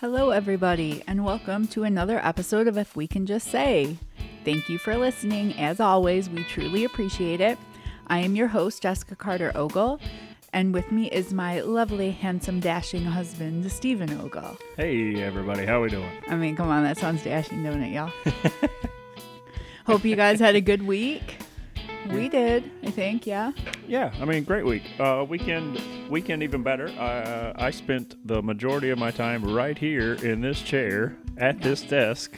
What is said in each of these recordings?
Hello, everybody, and welcome to another episode of If We Can Just Say. Thank you for listening. As always, we truly appreciate it. I am your host, Jessica Carter Ogle, and with me is my lovely, handsome, dashing husband, Stephen Ogle. Hey everybody, how we doing? I mean, come on, that sounds dashing, don't it, y'all? Hope you guys had a good week. We did, I think, yeah. Yeah, I mean, great week. Uh, weekend, weekend even better. Uh, I spent the majority of my time right here in this chair at this desk,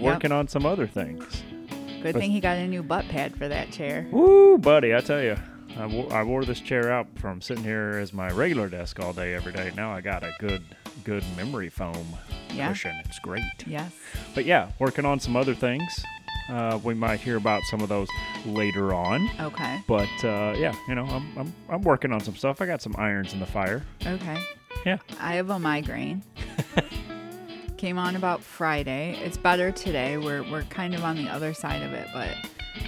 working on some other things. Good thing he got a new butt pad for that chair. Woo, buddy! I tell you, I wo- I wore this chair out from sitting here as my regular desk all day every day. Now I got a good, good memory foam Yeah. cushion. It's great. Yes. But yeah, working on some other things. Uh, we might hear about some of those later on. Okay. But uh, yeah, you know, I'm, I'm I'm working on some stuff. I got some irons in the fire. Okay. Yeah. I have a migraine. Came on about Friday. It's better today. We're we're kind of on the other side of it, but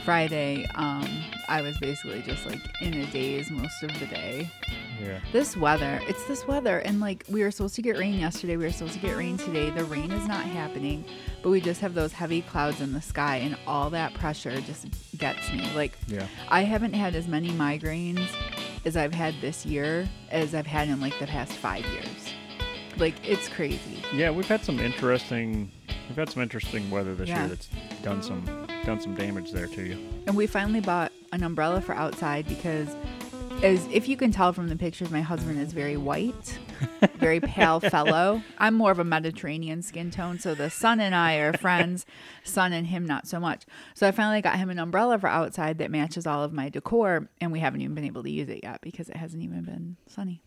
Friday, um, I was basically just like in a daze most of the day. Yeah. This weather, it's this weather, and like we were supposed to get rain yesterday. We were supposed to get rain today. The rain is not happening, but we just have those heavy clouds in the sky, and all that pressure just gets me. Like Yeah. I haven't had as many migraines as I've had this year as I've had in like the past five years. Like it's crazy. Yeah, we've had some interesting we've had some interesting weather this Yeah. year that's done some done some damage there to you. And we finally bought an umbrella for outside because as if you can tell from the pictures, my husband is very white, very pale fellow. I'm more of a Mediterranean skin tone, so the sun and I are friends. Sun and him not so much. So I finally got him an umbrella for outside that matches all of my decor, and we haven't even been able to use it yet because it hasn't even been sunny.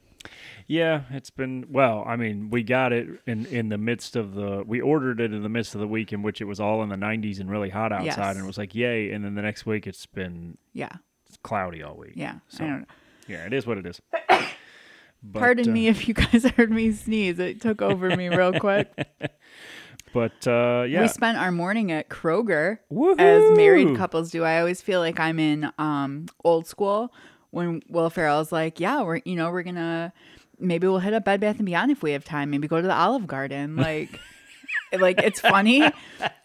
Yeah, it's been well, I mean, we got it in in the midst of the we ordered it in the midst of the week in which it was all in the 90s and really hot outside Yes. and it was like, "Yay." And then the next week it's been Yeah, it's cloudy all week. yeah. So, I don't know. yeah, it is what it is. But, Pardon uh, me if you guys heard me sneeze. It took over me real quick. But uh yeah. We spent our morning at Kroger as married couples do. I always feel like I'm in um, old school when Will Ferrell's like, "Yeah, we're you know we're gonna maybe we'll hit up Bed Bath and Beyond if we have time. Maybe go to the Olive Garden." Like, like it's funny,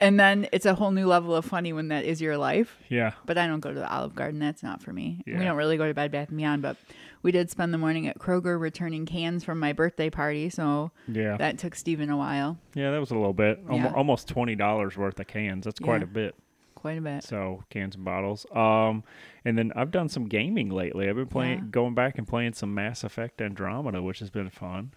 and then it's a whole new level of funny when that is your life. Yeah. But I don't go to the Olive Garden. That's not for me. We don't really go to Bed Bath and Beyond, but we did spend the morning at Kroger returning cans from my birthday party. So Yeah. that took Steven a while, yeah, that was a little bit. Yeah. Almost $20 worth of cans. That's quite Yeah. a bit. Quite a bit. So cans and bottles. Um, and then I've done some gaming lately. I've been playing, Yeah. going back and playing some Mass Effect Andromeda, which has been fun.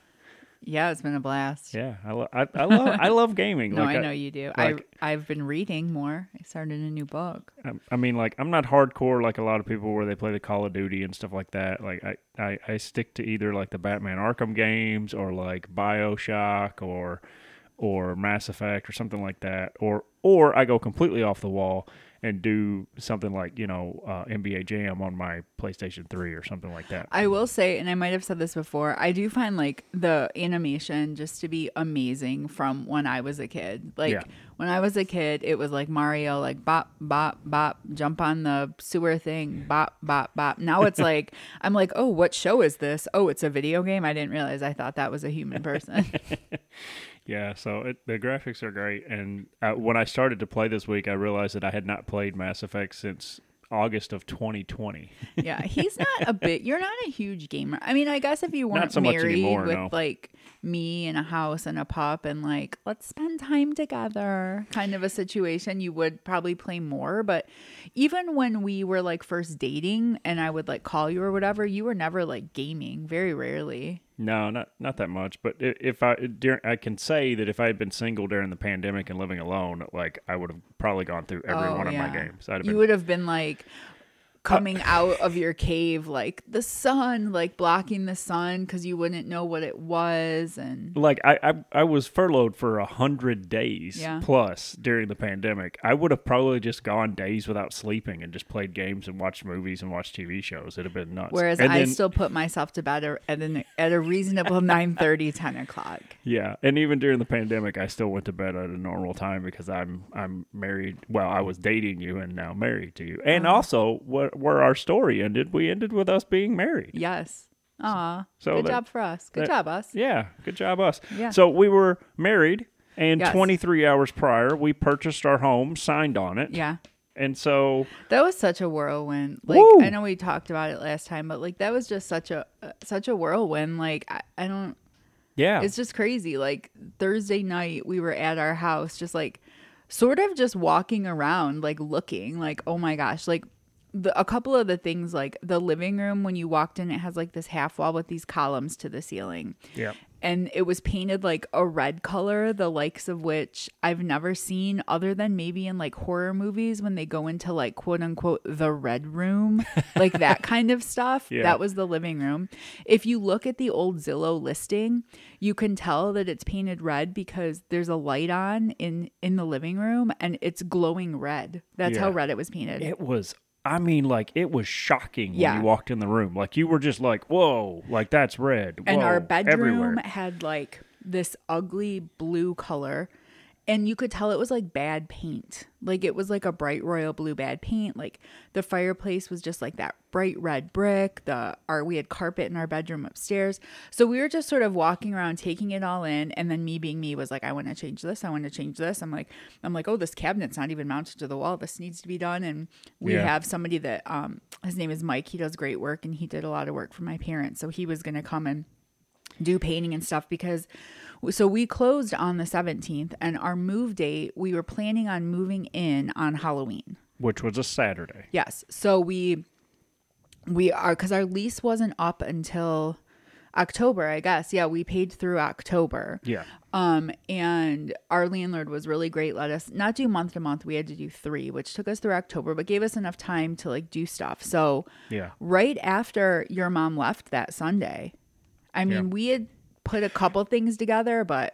Yeah, it's been a blast. Yeah, I, lo- I, I love I love gaming. No, like I know you do. like- I I've been reading more. I started a new book. I, I mean, like I'm not hardcore like a lot of people where they play the Call of Duty and stuff like that. Like I, I, I stick to either like the Batman Arkham games or like Bioshock or or Mass Effect or something like that. Or or I go completely off the wall and do something like you know uh, NBA Jam on my PlayStation 3 or something like that. I will say, and I might have said this before, I do find like the animation just to be amazing from when I was a kid. Like Yeah. when I was a kid, it was like Mario, like bop, bop, bop, jump on the sewer thing, bop, bop, bop. Now it's like, I'm like, oh, what show is this? Oh, it's a video game. I didn't realize I thought that was a human person. Yeah, so it, the graphics are great, and uh, when I started to play this week, I realized that I had not played Mass Effect since August of 2020. yeah, he's not a bit. You're not a huge gamer. I mean, I guess if you weren't so married anymore, with no. like me and a house and a pup and like let's spend time together kind of a situation, you would probably play more. But even when we were like first dating and I would like call you or whatever, you were never like gaming. Very rarely. No, not not that much. But if I during, I can say that if I had been single during the pandemic and living alone, like I would have probably gone through every Oh, one of my games. I'd have You been, would have been like coming out of your cave like the sun like blocking the sun because you wouldn't know what it was and like I, I I was furloughed for a hundred days Yeah. plus during the pandemic. I would have probably just gone days without sleeping and just played games and watched movies and watched TV shows. It'd have been nuts. Whereas And I then- still put myself to bed at an, at a reasonable 9 30 10 o'clock. Yeah, and even during the pandemic, I still went to bed at a normal time because I'm I'm married. Well, I was dating you and now married to you. And Uh-huh. also, where, where our story ended, we ended with us being married. Yes. Aw, So good that- job for us. Good that- job, us. Yeah, good job us. Yeah. So we were married, and Yes. 23 hours prior, we purchased our home, signed on it, Yeah. and so That was such a whirlwind. Like Woo! I know we talked about it last time, but like that was just such a uh, such a whirlwind. Like I, I don't. yeah, It's just crazy. Like Thursday night, we were at our house, just like sort of just walking around, like looking, like oh my gosh, like. The, a couple of the things like the living room when you walked in it has like this half wall with these columns to the ceiling yeah, and it was painted like a red color, the likes of which I've never seen other than maybe in like horror movies when they go into like quote unquote the red room, like that kind of stuff. Yeah. That was the living room. If you look at the old Zillow listing, you can tell that it's painted red because there's a light on in in the living room and it's glowing red. That's how red it was painted. it was. I mean, like it was shocking when Yeah. you walked in the room. Like you were just like, "Whoa!" Like that's red. and our bedroom everywhere. had like this ugly blue color and you could tell it was like bad paint. Like it was like a bright royal blue bad paint. Like the fireplace was just like that bright red brick. The our we had carpet in our bedroom upstairs. So we were just sort of walking around taking it all in. And then me being me was like i want to change this. I want to change this. I'm like i'm like oh this cabinet's not even mounted to the wall. This needs to be done. And we Yeah. have somebody that um his name is mike. He does great work and he did a lot of work for my parents. So he was going to come and do painting and stuff because so we closed on the 17th and our move date we were planning on moving in on Halloween. which was a Saturday. Yes. So we we are cuz our lease wasn't up until October, I guess. Yeah, we paid through October. Yeah, Um and our landlord was really great. Let us not do month to month. We had to do 3, which took us through October but gave us enough time to like do stuff. So yeah, right after your mom left that Sunday. I mean, Yeah. we had put a couple things together, but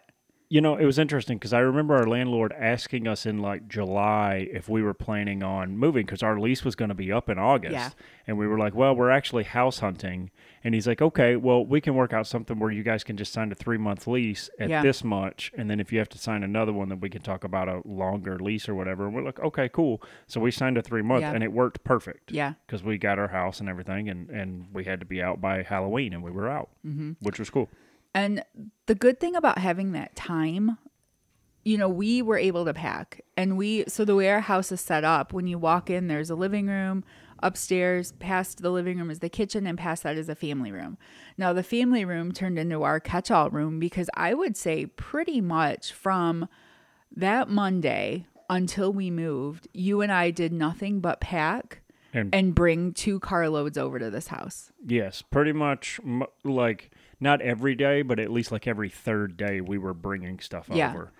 You know, it was interesting because I remember our landlord asking us in like July if we were planning on moving because our lease was going to be up in August. Yeah. And we were like, well, we're actually house hunting. And he's like, okay, well, we can work out something where you guys can just sign a three month lease at Yeah. this much. And then if you have to sign another one, then we can talk about a longer lease or whatever. And we're like, okay, cool. So we signed a three month Yeah. and it worked perfect. yeah. Because we got our house and everything, and, and we had to be out by Halloween, and we were out, mm-hmm. which was cool. And the good thing about having that time, you know, we were able to pack. And we, so the way our house is set up, when you walk in, there's a living room. Upstairs, past the living room is the kitchen, and past that is a family room. Now, the family room turned into our catch all room because I would say pretty much from that Monday until we moved, you and I did nothing but pack And and bring two carloads over to this house. Yes, pretty much like not every day, but at least like every third day we were bringing stuff Yeah. over.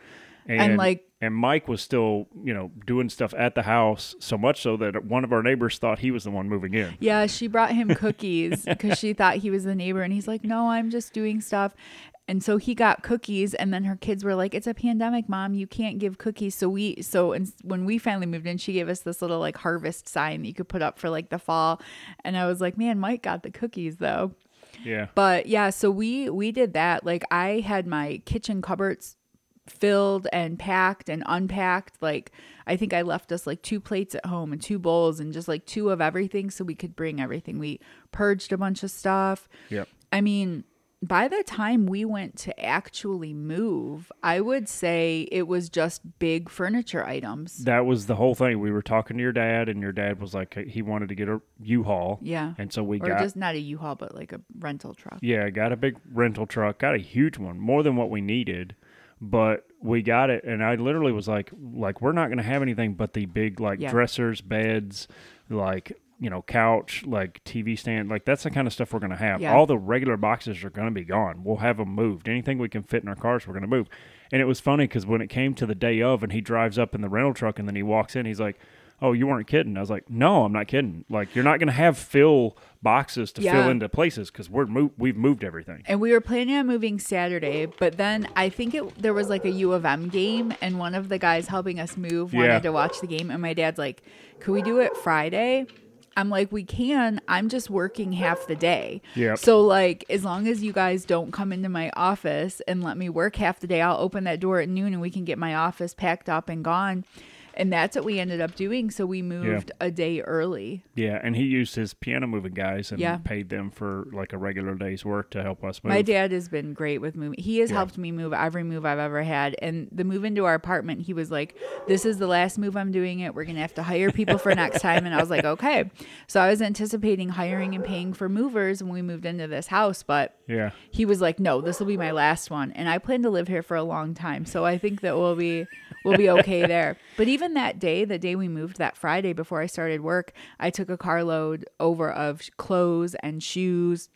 And, like- and Mike was still, you know, doing stuff at the house so much so that one of our neighbors thought he was the one moving in. Yeah, she brought him cookies because she thought he was the neighbor. And he's like, no, I'm just doing stuff. And so he got cookies. And then her kids were like, it's a pandemic, mom. You can't give cookies. So we, so and when we finally moved in, she gave us this little like harvest sign that you could put up for like the fall. And I was like, man, Mike got the cookies though. Yeah. But yeah, so we we did that. Like I had my kitchen cupboards filled and packed and unpacked. Like I think I left us like two plates at home and two bowls and just like two of everything so we could bring everything. We purged a bunch of stuff. Yep. I mean, by the time we went to actually move, I would say it was just big furniture items. That was the whole thing. We were talking to your dad, and your dad was like, he wanted to get a U-Haul. Yeah. And so we Or got just not a U-Haul, but like a rental truck. Yeah, got a big rental truck, got a huge one, more than what we needed. But we got it and I literally was like like we're not going to have anything but the big like Yeah. dressers, beds, like you know, couch, like TV stand, like that's the kind of stuff we're going to have. Yeah. All the regular boxes are going to be gone. We'll have them moved. Anything we can fit in our cars, we're going to move. And it was funny because when it came to the day of, and he drives up in the rental truck, and then he walks in, he's like, "Oh, you weren't kidding." I was like, "No, I'm not kidding. Like, you're not going to have fill boxes to Yeah. fill into places because we're mo- we've moved everything." And we were planning on moving Saturday, but then I think it there was like a U of M game, and one of the guys helping us move wanted Yeah. to watch the game, and my dad's like, "Could we do it Friday?" I'm like, "We can. I'm just working half the day." Yep. So like, as long as you guys don't come into my office and let me work half the day, I'll open that door at noon, and we can get my office packed up and gone. And that's what we ended up doing. So we moved a day early. Yeah, and he used his piano moving guys and Yeah. paid them for like a regular day's work to help us move. My dad has been great with moving. He has Yeah. helped me move every move I've ever had. And the move into our apartment, he was like, This is the last move I'm doing it. We're going to have to hire people for next time. And I was like, Okay. So I was anticipating hiring and paying for movers when we moved into this house. But yeah, he was like, "No, this will be my last one," and I plan to live here for a long time, so I think that we'll be we'll be okay there. But even that day, the day we moved, that Friday before I started work, I took a carload over of clothes and shoes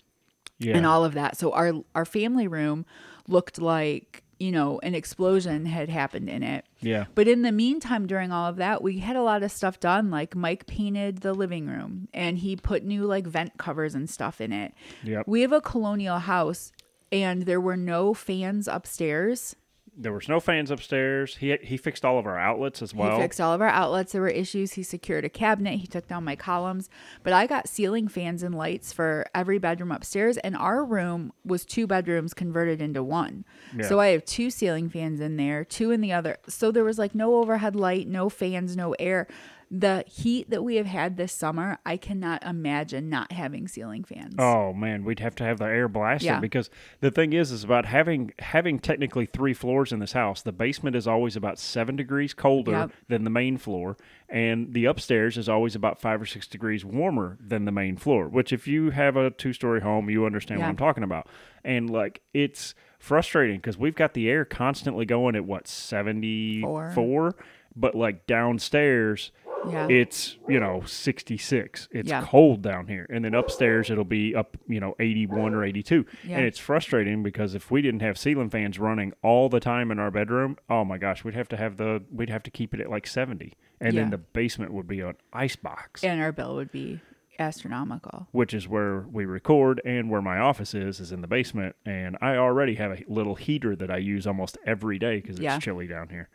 yeah, and all of that. So our our family room looked like you know an explosion had happened in it. yeah, But in the meantime, during all of that, we had a lot of stuff done. Like Mike painted the living room and he put new like vent covers and stuff in it. Yep. We have a colonial house and there were no fans upstairs. There was no fans upstairs. He he fixed all of our outlets as well. he fixed all of our outlets. There were issues. He secured a cabinet. He took down my columns. But I got ceiling fans and lights for every bedroom upstairs. And our room was two bedrooms converted into one. Yeah. So I have two ceiling fans in there, two in the other. So there was like no overhead light, no fans, no air. The heat that we have had this summer, I cannot imagine not having ceiling fans. Oh man, we'd have to have the air blasted Yeah. because the thing is, is about having having technically three floors in this house. The basement is always about seven degrees colder Yep. than the main floor, and the upstairs is always about five or six degrees warmer than the main floor. Which, if you have a two story home, you understand Yeah. what I'm talking about. And like, it's frustrating because we've got the air constantly going at what seventy four, but like downstairs Yeah. it's you know 66 it's Yeah. cold down here and then upstairs it'll be up you know 81 or 82 Yeah. and it's frustrating because if we didn't have ceiling fans running all the time in our bedroom oh my gosh we'd have to have the we'd have to keep it at like 70 and Yeah. then the basement would be an ice box and our bill would be astronomical. which is where we record and where my office is is in the basement and i already have a little heater that i use almost every day because it's chilly down here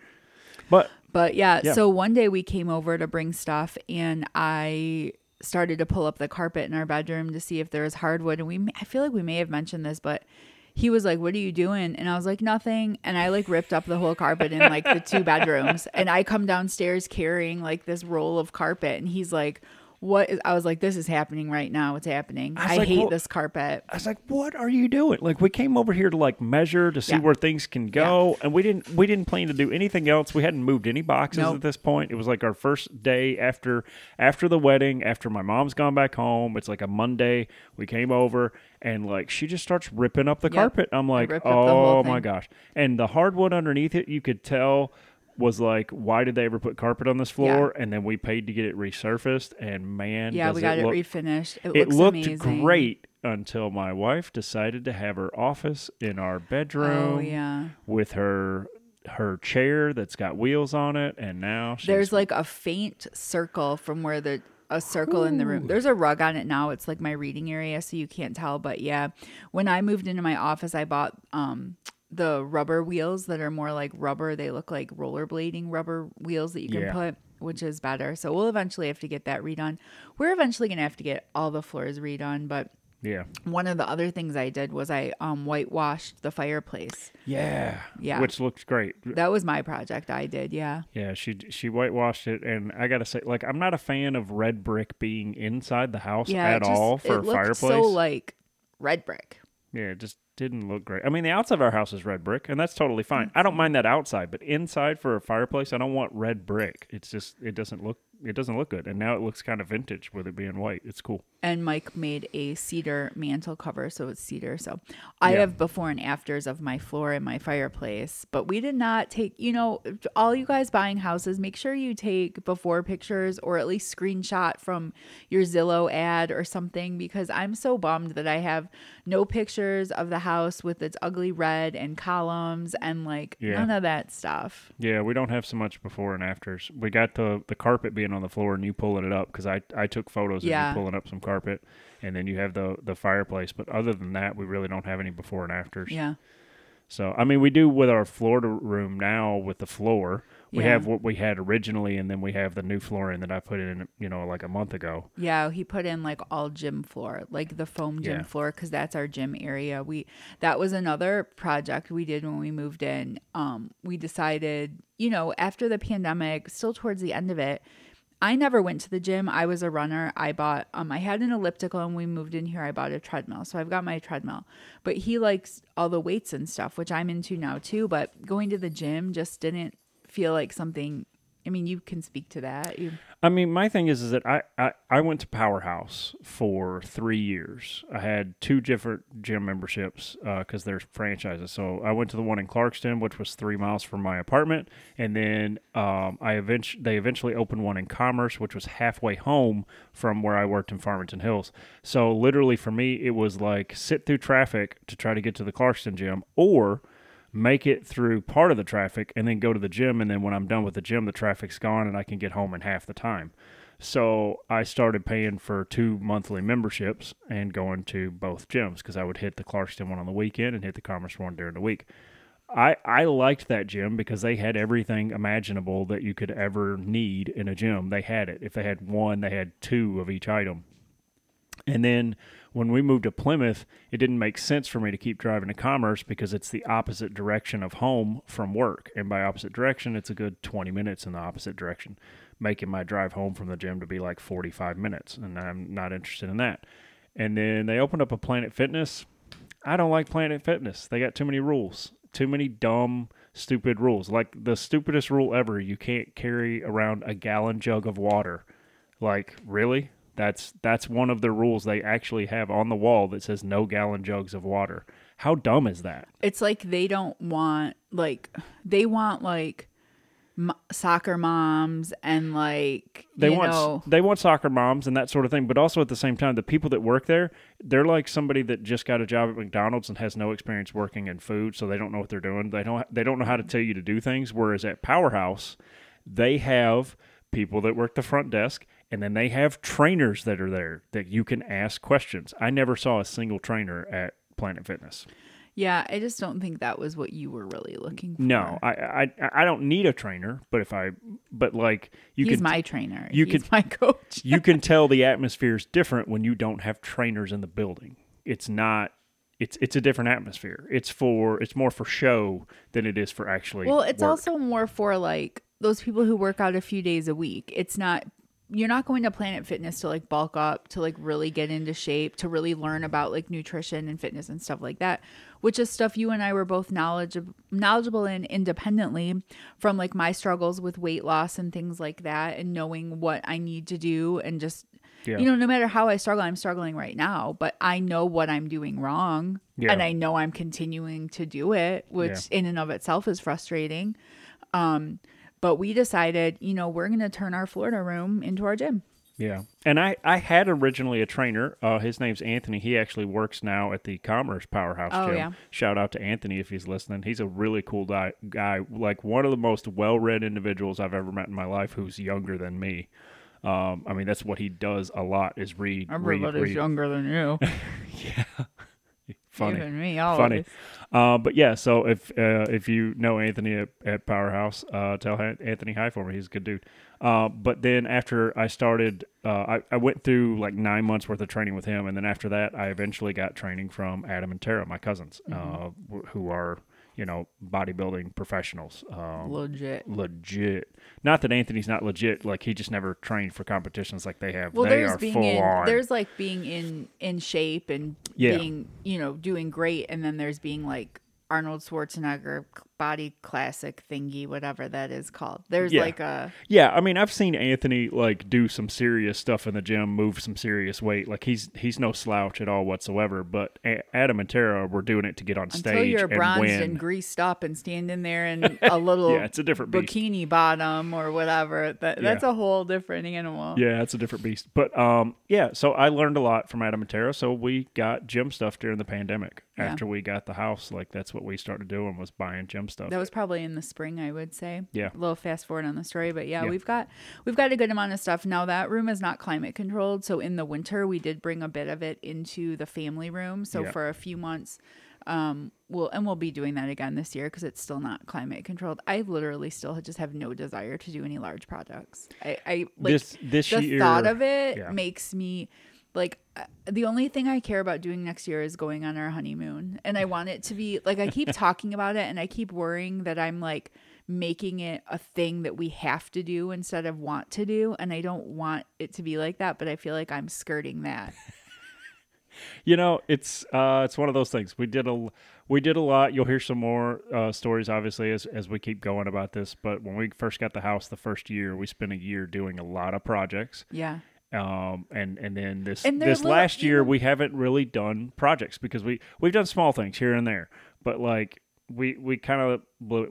but But yeah, Yeah. so one day we came over to bring stuff and I started to pull up the carpet in our bedroom to see if there was hardwood and we I feel like we may have mentioned this but he was like, "What are you doing?" And I was like, "Nothing." And I like ripped up the whole carpet in like the two bedrooms and I come downstairs carrying like this roll of carpet and he's like, "What is I was like, "This is happening right now. It's happening. I I, like, hate well- this carpet." I was like, "What are you doing?" Like we came over here to like measure to see Yeah. where things can go, and we didn't we didn't plan to do anything else. We hadn't moved any boxes Nope. at this point. It was like our first day after after the wedding, after my mom's gone back home. It's like a Monday. We came over and like she just starts ripping up the Yep. carpet. I'm like, ripped up the whole "Oh my gosh!" And the hardwood underneath it, you could tell was like, why did they ever put carpet on this floor? And then we paid to get it resurfaced, and man, Yeah, we got it, look refinished. It, it looked amazing. great until my wife decided to have her office in our bedroom Oh yeah. with her her chair that's got wheels on it and now There's like a faint circle from where the a circle in the room. There's a rug on it now. It's like my reading area, so you can't tell. But yeah, when I moved into my office, I bought um the rubber wheels that are more like rubber. They look like rollerblading rubber wheels that you can Yeah. put, which is better. So we'll eventually have to get that redone. We're eventually gonna have to get all the floors redone, but yeah one of the other things I did was I um whitewashed the fireplace. yeah Yeah. which looks great That was my project I did, yeah. yeah she she whitewashed it and i gotta say like i'm not a fan of red brick being inside the house Yeah, at just- all for it a fireplace So like red brick. Yeah, just didn't look great. I mean, the outside of our house is red brick, and that's totally fine. I don't mm-hmm. mind that outside, but inside for a fireplace, I don't want red brick. It's just it doesn't look it doesn't look good. And now it looks kind of vintage with it being white. It's cool. and Mike made a cedar mantle cover, so it's cedar. So I Yeah. have before and afters of my floor and my fireplace, but we did not take, you know, all you guys buying houses, make sure you take before pictures or at least screenshot from your Zillow ad or something because I'm so bummed that I have no pictures of the house with its ugly red and columns and like Yeah. none of that stuff. Yeah, we don't have so much before and afters. We got the the carpet being on the floor and you pulling it up because I I took photos Yeah. of you pulling up some carpet, and then you have the the fireplace. But other than that, we really don't have any before and afters. Yeah. So I mean, we do with our Florida room now with the floor. We Yeah. have what we had originally, and then we have the new flooring that I put in, you know, like a month ago. Yeah, he put in like all gym floor, like the foam gym Yeah. floor, because that's our gym area. We that was another project we did when we moved in. Um, we decided, you know, after the pandemic, still towards the end of it, I never went to the gym. I was a runner. I bought um I had an elliptical and we moved in here. I bought a treadmill. So I've got my treadmill. But he likes all the weights and stuff, which I'm into now too. But going to the gym just didn't feel like something I mean, you can speak to that. You I mean, my thing is, is that I, I, I went to Powerhouse for three years. I had two different gym memberships because they're franchises. So I went to the one in Clarkston, which was three miles from my apartment, and then um, I eventually they eventually opened one in Commerce, which was halfway home from where I worked in Farmington Hills. So literally for me, it was like sit through traffic to try to get to the Clarkston gym, or make it through part of the traffic and then go to the gym and then when I'm done with the gym the traffic's gone and I can get home in half the time. So I started paying for two monthly memberships and going to both gyms because I would hit the Clarkston one on the weekend and hit the Commerce one during the week. I, I liked that gym because they had everything imaginable that you could ever need in a gym. They had it. If they had one, they had two of each item. And then when we moved to Plymouth, it didn't make sense for me to keep driving to Commerce because it's the opposite direction of home from work. And by opposite direction, it's a good 20 minutes in the opposite direction, making my drive home from the gym to be like 45 minutes. And I'm not interested in that. And then they opened up a Planet Fitness. I don't like Planet Fitness. They got too many rules, too many dumb, stupid rules. Like the stupidest rule ever you can't carry around a gallon jug of water. Like, really? That's that's one of the rules they actually have on the wall that says no gallon jugs of water. How dumb is that? it's like they don't want like they want like m- soccer moms and like They you want know they want soccer moms and that sort of thing, but also at the same time, the people that work there, they're like somebody that just got a job at McDonald's and has no experience working in food, so they don't know what they're doing. They don't they don't know how to tell you to do things. Whereas at Powerhouse, they have people that work the front desk, and then they have trainers that are there that you can ask questions. I never saw a single trainer at Planet Fitness. yeah i just don't think that was what you were really looking for No, I I I don't need a trainer, but if I but like you can. he's can my trainer you he's could- my coach you can tell the atmosphere is different when you don't have trainers in the building. It's not it's it's a different atmosphere. It's for it's more for show than it is for actually well it's work. also more for like those people who work out a few days a week it's not you're not going to planet fitness to like bulk up to like really get into shape to really learn about like nutrition and fitness and stuff like that which is stuff you and i were both knowledgeable knowledgeable in independently from like my struggles with weight loss and things like that and knowing what i need to do and just Yeah. you know no matter how i struggle i'm struggling right now but i know what i'm doing wrong Yeah. and i know i'm continuing to do it which in and of itself is frustrating um but we decided you know we're going to turn our florida room into our gym Yeah. And I, I had originally a trainer. Uh, his name's Anthony. He actually works now at the Commerce Powerhouse Oh, Gym. yeah. Shout out to Anthony if he's listening. He's a really cool guy, guy, like one of the most well read individuals I've ever met in my life who's younger than me. Um, I mean, that's what he does a lot is read, read, read. younger than you Funny. even me always. funny. Uh, but yeah, so if uh, if you know Anthony at, at Powerhouse, uh, tell Anthony hi for me. He's a good dude. Uh, but then after I started, uh, I, I went through like nine months worth of training with him, and then after that, I eventually got training from Adam and Tara, my cousins, uh, wh- who are you know bodybuilding professionals. Um, legit legit. Not that Anthony's not legit. Like he just never trained for competitions like they have. well they there's are being full in on. there's like being in in shape and Yeah. being you know doing great and then there's being like arnold schwarzenegger body classic thingy whatever that is called there's Yeah. like a Yeah, I mean, I've seen Anthony like do some serious stuff in the gym, move some serious weight. Like he's he's no slouch at all whatsoever. But A- Adam and Tara were doing it to get on until stage you're and bronzed win. and greased up and standing there in a little yeah, it's a different beast. bikini bottom or whatever that, that's a whole different animal Yeah, it's a different beast. But um, yeah, so I learned a lot from Adam and Tara. So we got gym stuff during the pandemic. Yeah. After we got the house, like that's what we started doing was buying gym stuff. That was probably in the spring, I would say. Yeah. A little fast forward on the story, but yeah, Yeah. we've got we've got a good amount of stuff. Now that room is not climate controlled, so in the winter we did bring a bit of it into the family room. So Yeah. for a few months Um, we'll and we'll be doing that again this year because it's still not climate controlled. I literally still just have no desire to do any large projects. I, I like this this the year thought of it yeah. makes me like uh, the only thing I care about doing next year is going on our honeymoon, and I want it to be like I keep talking about it, and I keep worrying that I'm like making it a thing that we have to do instead of want to do, and I don't want it to be like that, but I feel like I'm skirting that. You know, it's uh, it's one of those things. We did a we did a lot. You'll hear some more uh, stories, obviously, as as we keep going about this. But when we first got the house the first year, we spent a year doing a lot of projects. Yeah. Um, and and then this And this little- last year we haven't really done projects because we we've done small things here and there, but like we we kind of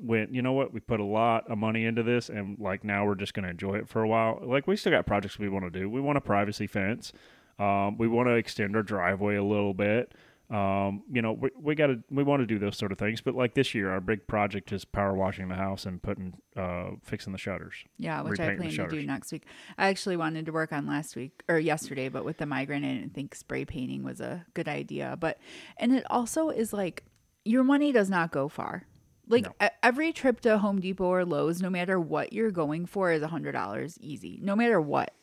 went, you know what? We put a lot of money into this, and like now we're just gonna enjoy it for a while. Like we still got projects we want to do. We want a privacy fence. Um, we want to extend our driveway a little bit. Um, you know, we we got to we want to do those sort of things. But like this year, our big project is power washing the house and putting uh fixing the shutters. Yeah, which I plan to do next week. I actually wanted to work on last week or yesterday, but with the migraine, I didn't think spray painting was a good idea. But and it also is like your money does not go far. Like No. every trip to Home Depot or Lowe's, no matter what you're going for, is a hundred dollars easy. No matter what.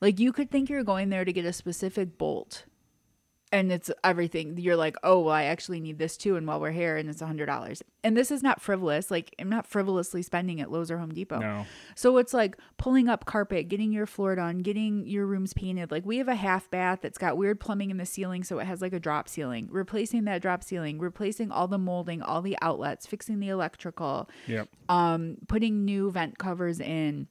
Like you could think you're going there to get a specific bolt, and it's everything. You're like, oh, well, I actually need this too. And while we're here, and it's a hundred dollars. And this is not frivolous. Like I'm not frivolously spending at Lowe's or Home Depot. No, So it's like pulling up carpet, getting your floor done, getting your rooms painted. Like we have a half bath that's got weird plumbing in the ceiling, so it has like a drop ceiling. Replacing that drop ceiling, replacing all the molding, all the outlets, fixing the electrical, yep. um, putting new vent covers in.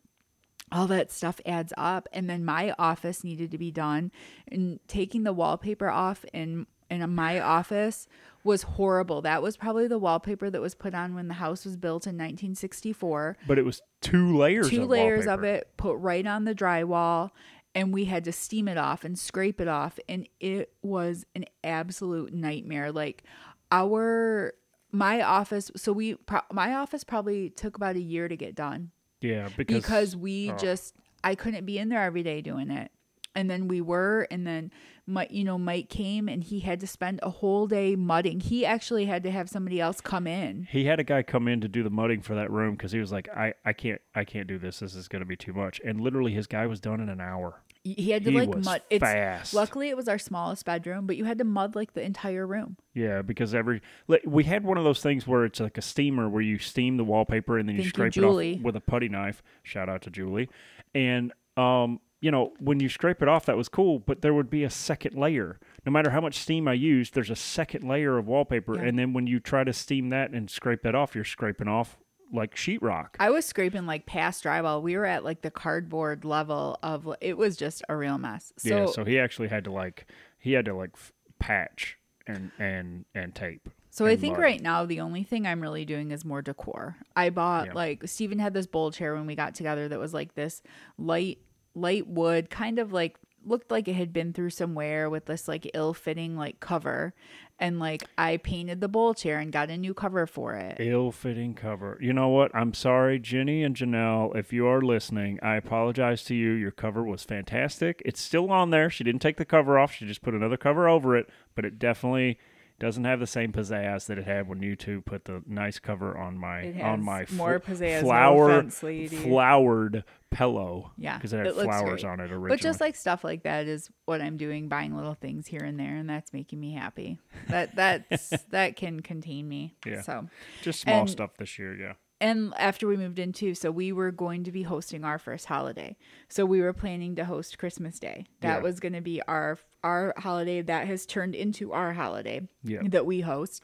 All that stuff adds up, and then my office needed to be done, and taking the wallpaper off in in my office was horrible. That was probably the wallpaper that was put on when the house was built in 1964 But it was two layers. two of layers of it put right on the drywall and we had to steam it off and scrape it off. And it was an absolute nightmare. Like our my office so we pro- my office probably took about a year to get done Yeah, because because we oh. just I couldn't be in there every day doing it. And then we were, and then Mike, you know, Mike came and he had to spend a whole day mudding. He actually had to have somebody else come in. he had a guy come in to do the mudding for that room because he was like, I, I can't I can't do this. This is going to be too much. And literally, his guy was done in an hour. He had to He like was mud. It's fast. luckily it was our smallest bedroom, but you had to mud like the entire room. Yeah, because every like, we had one of those things where it's like a steamer where you steam the wallpaper and then you Thank you, scrape Julie. it off with a putty knife. Shout out to Julie. And um, you know, when you scrape it off, that was cool, but there would be a second layer. No matter how much steam I used, there's a second layer of wallpaper, Yeah. and then when you try to steam that and scrape that off, you're scraping off like sheetrock. I was scraping like past drywall. We were at like the cardboard level of it was just a real mess. So, yeah, so he actually had to like he had to like f- patch and and and tape. So I think right now the only thing I'm really doing is more decor. I bought Yeah. like Stephen had this bowl chair when we got together that was like this light light wood, kind of like looked like it had been through some wear with this like ill-fitting like cover. And like I painted the bowl chair and got a new cover for it. ill-fitting cover. You know what? I'm sorry, Jenny and Janelle, if you are listening. I apologize to you. Your cover was fantastic. It's still on there. She didn't take the cover off. She just put another cover over it, but it definitely doesn't have the same pizzazz that it had when you two put the nice cover on my on my more pizzazz, no flower offense, flowered pillow. Yeah, because it had it flowers great. on it originally. But just like stuff like that is what I'm doing, buying little things here and there, and that's making me happy. That that's that can contain me. Yeah. So just small and- stuff this year. Yeah. And after we moved in too, so we were going to be hosting our first holiday. So we were planning to host Christmas Day. That Yeah. was going to be our our holiday that has turned into our holiday Yeah. that we host.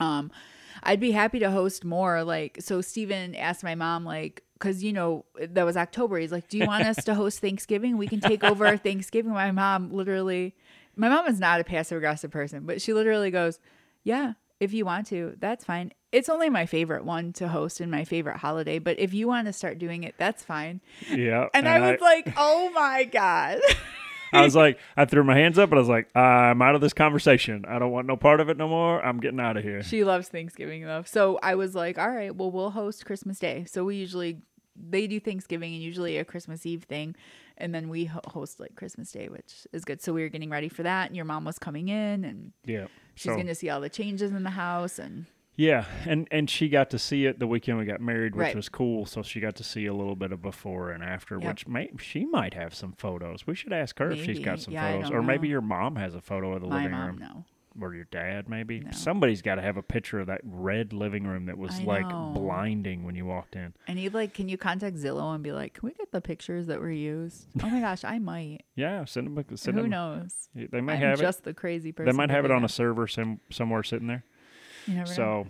Um I'd be happy to host more like so Steven asked my mom like cuz you know that was October. He's like, "Do you want us to host Thanksgiving? We can take over Thanksgiving." My mom literally my mom is not a passive aggressive person, but she literally goes, "Yeah, if you want to, that's fine. It's only my favorite one to host and my favorite holiday, but if you want to start doing it, that's fine." Yeah. And, I was like, "Oh my god." I was like, I threw my hands up, and I was like, I'm out of this conversation. I don't want no part of it no more. I'm getting out of here. She loves Thanksgiving though. So I was like, all right, well, we'll host Christmas Day. So we usually they do Thanksgiving and usually a Christmas Eve thing. And then we ho- host like Christmas Day, which is good. So we were getting ready for that, and your mom was coming in, and Yeah. she's so, going to see all the changes in the house, and Yeah, and and she got to see it the weekend we got married, which Right. was cool. So she got to see a little bit of before and after, Yep. which may she might have some photos. We should ask her if she's got some Yeah, photos, or maybe your mom has a photo of the my living mom room, no. Or your dad maybe. No. Somebody's got to have a picture of that red living room that was I like know. blinding when you walked in. I need like, can you contact Zillow and be like, can we get the pictures that were used? Oh my gosh, I might. Yeah, send them. Send Who them. knows? They might I'm have just the crazy person. They might have it on a server some, somewhere sitting there. You never know.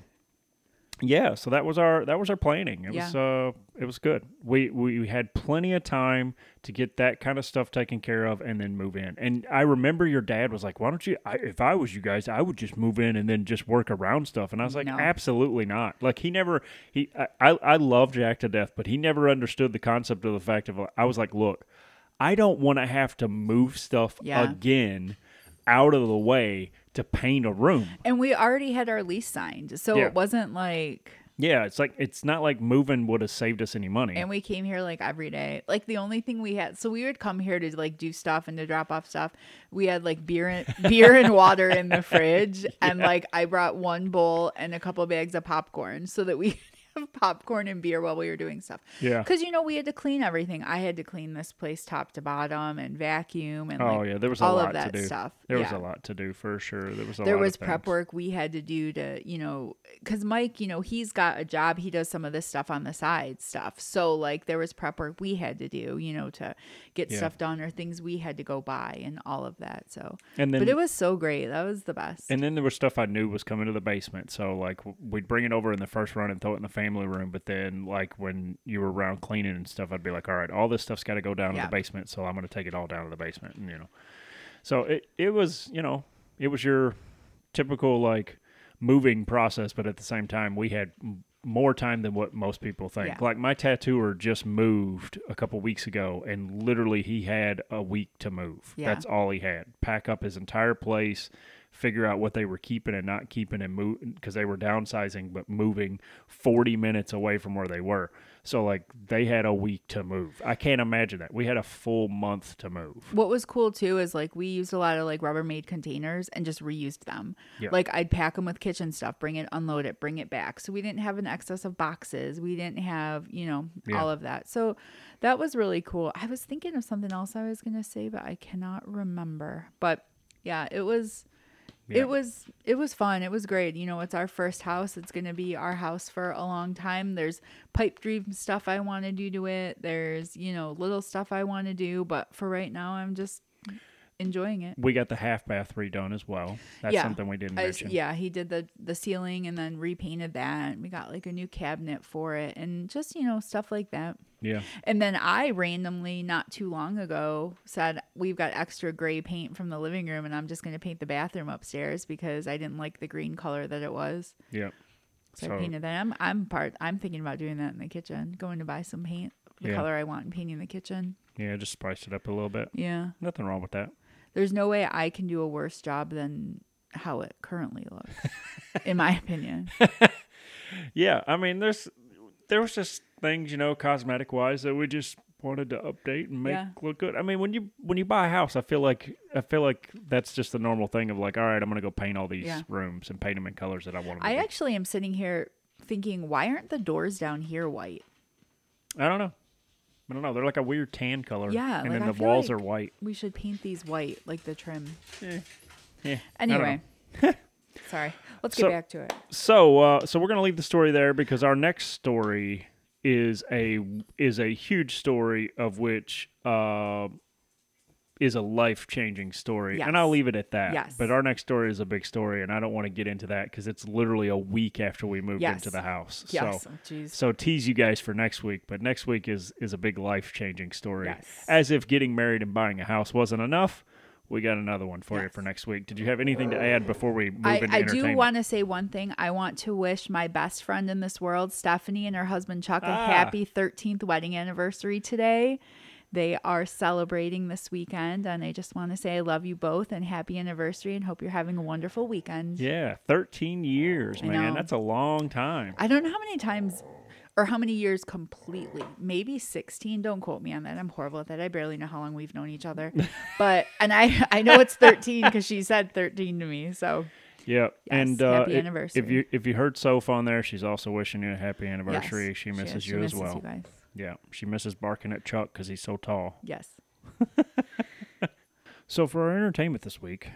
Yeah, so that was our that was our planning. It Yeah. was uh it was good. We we had plenty of time to get that kind of stuff taken care of and then move in. And I remember your dad was like, "Why don't you I, if I was you guys, I would just move in and then just work around stuff." And I was like, No. "Absolutely not." Like he never he I I, I love Jack to death, but he never understood the concept of the fact of I was like, "Look, I don't want to have to move stuff Yeah. again out of the way to paint a room." and we already had our lease signed, so Yeah. it wasn't like. Yeah, it's like it's not like moving would have saved us any money. And we came here like every day. Like the only thing we had, so we would come here to like do stuff and to drop off stuff. We had like beer and beer and water in the fridge, and like I brought one bowl and a couple bags of popcorn so that we popcorn and beer while we were doing stuff. Yeah. because you know we had to clean everything. I had to clean this place top to bottom and vacuum and Oh like, yeah, there was a all lot of that to do. stuff. There was a lot to do for sure. There was a there was prep work we had to do to you know because mike you know he's got a job he does some of this stuff on the side stuff so like there was prep work we had to do you know to get Yeah. stuff done or things we had to go buy and all of that so And then but it was so great that was the best and then there was stuff I knew was coming to the basement. So like we'd bring it over in the first run and throw it in the family room. But then like when you were around cleaning and stuff, I'd be like, all right, all this stuff's got to go down to the basement. So I'm going to take it all down to the basement. And you know, so it it was you know it was your typical like moving process, but at the same time we had. More time than what most people think. Yeah. Like my tattooer just moved a couple weeks ago, and literally he had a week to move. Yeah. That's all he had. Pack up his entire place, figure out what they were keeping and not keeping, and move because they were downsizing but moving 40 minutes away from where they were. So like they had a week to move. I can't imagine that. We had a full month to move. what was cool too is like we used a lot of like rubbermaid containers and just reused them Yeah. like i'd pack them with kitchen stuff bring it unload it bring it back so we didn't have an excess of boxes we didn't have you know Yeah. all of that so that was really cool i was thinking of something else i was going to say but i cannot remember but yeah it was It was it was fun. It was great. You know it's our first house. It's going to be our house for a long time. There's pipe dream stuff i want to do to it. There's you know little stuff i want to do. But for right now i'm just enjoying it We got the half bath redone as well. That's Yeah. something we didn't I mention. yeah, he did the the ceiling and then repainted that. We got like a new cabinet for it and just, you know, stuff like that. Yeah. And then I randomly not too long ago said we've got extra gray paint from the living room and I'm just going to paint the bathroom upstairs because I didn't like the green color that it was. Yeah. So, So- I painted that. I'm I'm part I'm thinking about doing that in the kitchen, going to buy some paint, the Yeah. color I want and painting the kitchen. Yeah, just spice it up a little bit. Yeah. Nothing wrong with that. There's no way I can do a worse job than how it currently looks, in my opinion. Yeah, I mean, there's there was just things you know, cosmetic wise, that we just wanted to update and make Yeah. look good. I mean, when you when you buy a house, I feel like I feel like that's just the normal thing of like, all right, I'm gonna go paint all these Yeah. rooms and paint them in colors that I want them. I actually am sitting here thinking, why aren't the doors down here white? I don't know. I don't know. They're like a weird tan color. Yeah, and like, then I the walls like- are white. We should paint these white, like the trim. Yeah, don't Anyway, sorry. Let's get back to it. So, uh, so we're gonna leave the story there because our next story is a is a huge story of which uh, is a life changing story, and I'll leave it at that. Yes. But our next story is a big story, and I don't want to get into that because it's literally a week after we moved Yes. into the house. Yes. So. oh, Jeez. So tease you guys for next week, but next week is is a big life changing story. Yes. As if getting married and buying a house wasn't enough, we got another one for you for next week. Did you have anything to add before we move I, into I do want to say one thing. I want to wish my best friend in this world, Stephanie, and her husband Chuck, a Ah. happy 13th wedding anniversary today. They are celebrating this weekend, and I just want to say I love you both and happy anniversary, and hope you're having a wonderful weekend. Yeah, 13 years, I man. know. That's a long time. I don't know how many times or how many years completely? Maybe 16. Don't quote me on that. I'm horrible at that. I barely know how long we've known each other. But and I I know it's 13 because she said 13 to me. So Yeah, and uh, happy anniversary. if you if you heard Soph on there, she's also wishing you a happy anniversary. yes, she misses she you misses as well. You guys. Yeah, she misses barking at Chuck because he's so tall. Yes. So for our entertainment this week,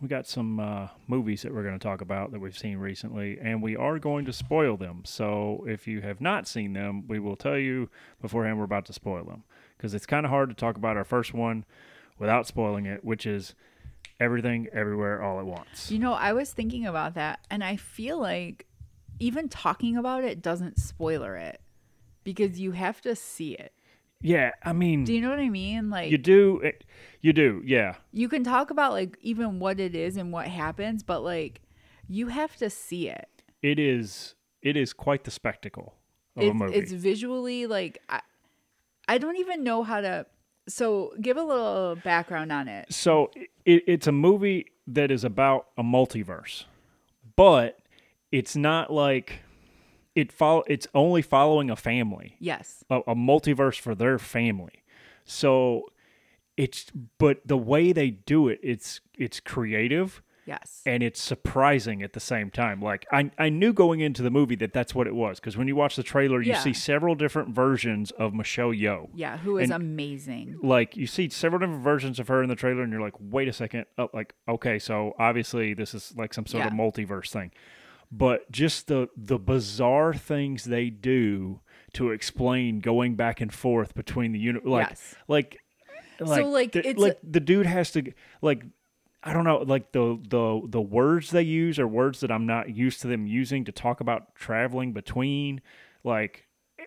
we got some uh, movies that we're going to talk about that we've seen recently, and we are going to spoil them. So if you have not seen them, we will tell you beforehand we're about to spoil them because it's kind of hard to talk about our first one without spoiling it, which is Everything Everywhere All at Once. You know, I was thinking about that, and I feel like even talking about it doesn't spoiler it because you have to see it. Yeah, I mean, Do you know what I mean? Like you do, it, you do, yeah. you can talk about like even what it is and what happens, but like you have to see it. It is, it is quite the spectacle of a It's, movie. it's visually like I, I don't even know how to. So give a little background on it. So it, it's a movie that is about a multiverse, but it's not like it follow. It's only following a family, Yes. a, a multiverse for their family. So it's but the way they do it, it's it's creative Yes. and it's surprising at the same time. Like I I knew going into the movie that that's what it was because when you watch the trailer, you Yeah. see several different versions of Michelle Yeoh yeah. Who is and- amazing. like you see several different versions of her in the trailer and you're like wait a second oh, like okay so obviously this is like some sort of multiverse thing but just the the bizarre things they do to explain going back and forth between the unit like Yes. like like, like, the, it's like the dude has to like I don't know, like the the the words they use are words that I'm not used to them using to talk about traveling between. Like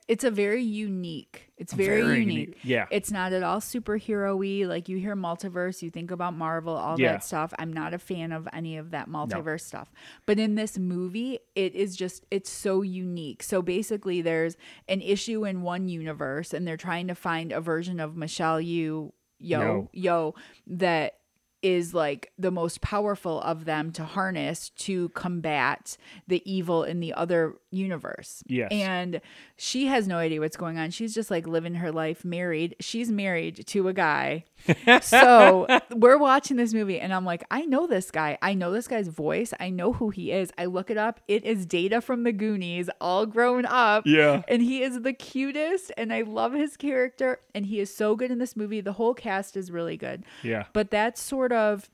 It's a very unique. It's very, Very unique. unique. Yeah. It's not at all superhero-y. Like you hear multiverse, you think about Marvel, all Yeah. that stuff. I'm not a fan of any of that multiverse stuff. But in this movie, it is just it's so unique. So basically there's an issue in one universe and they're trying to find a version of Michelle Yu Yo Yo that is like the most powerful of them to harness to combat the evil in the other universe. Yes. And she has no idea what's going on. She's just like living her life married. She's married to a guy. so we're watching this movie and I'm like, I know this guy. I know this guy's voice. I know who he is. I look it up. It is Data from the Goonies, all grown up. Yeah. And he is the cutest and I love his character and he is so good in this movie. The whole cast is really good. yeah. But that's sort of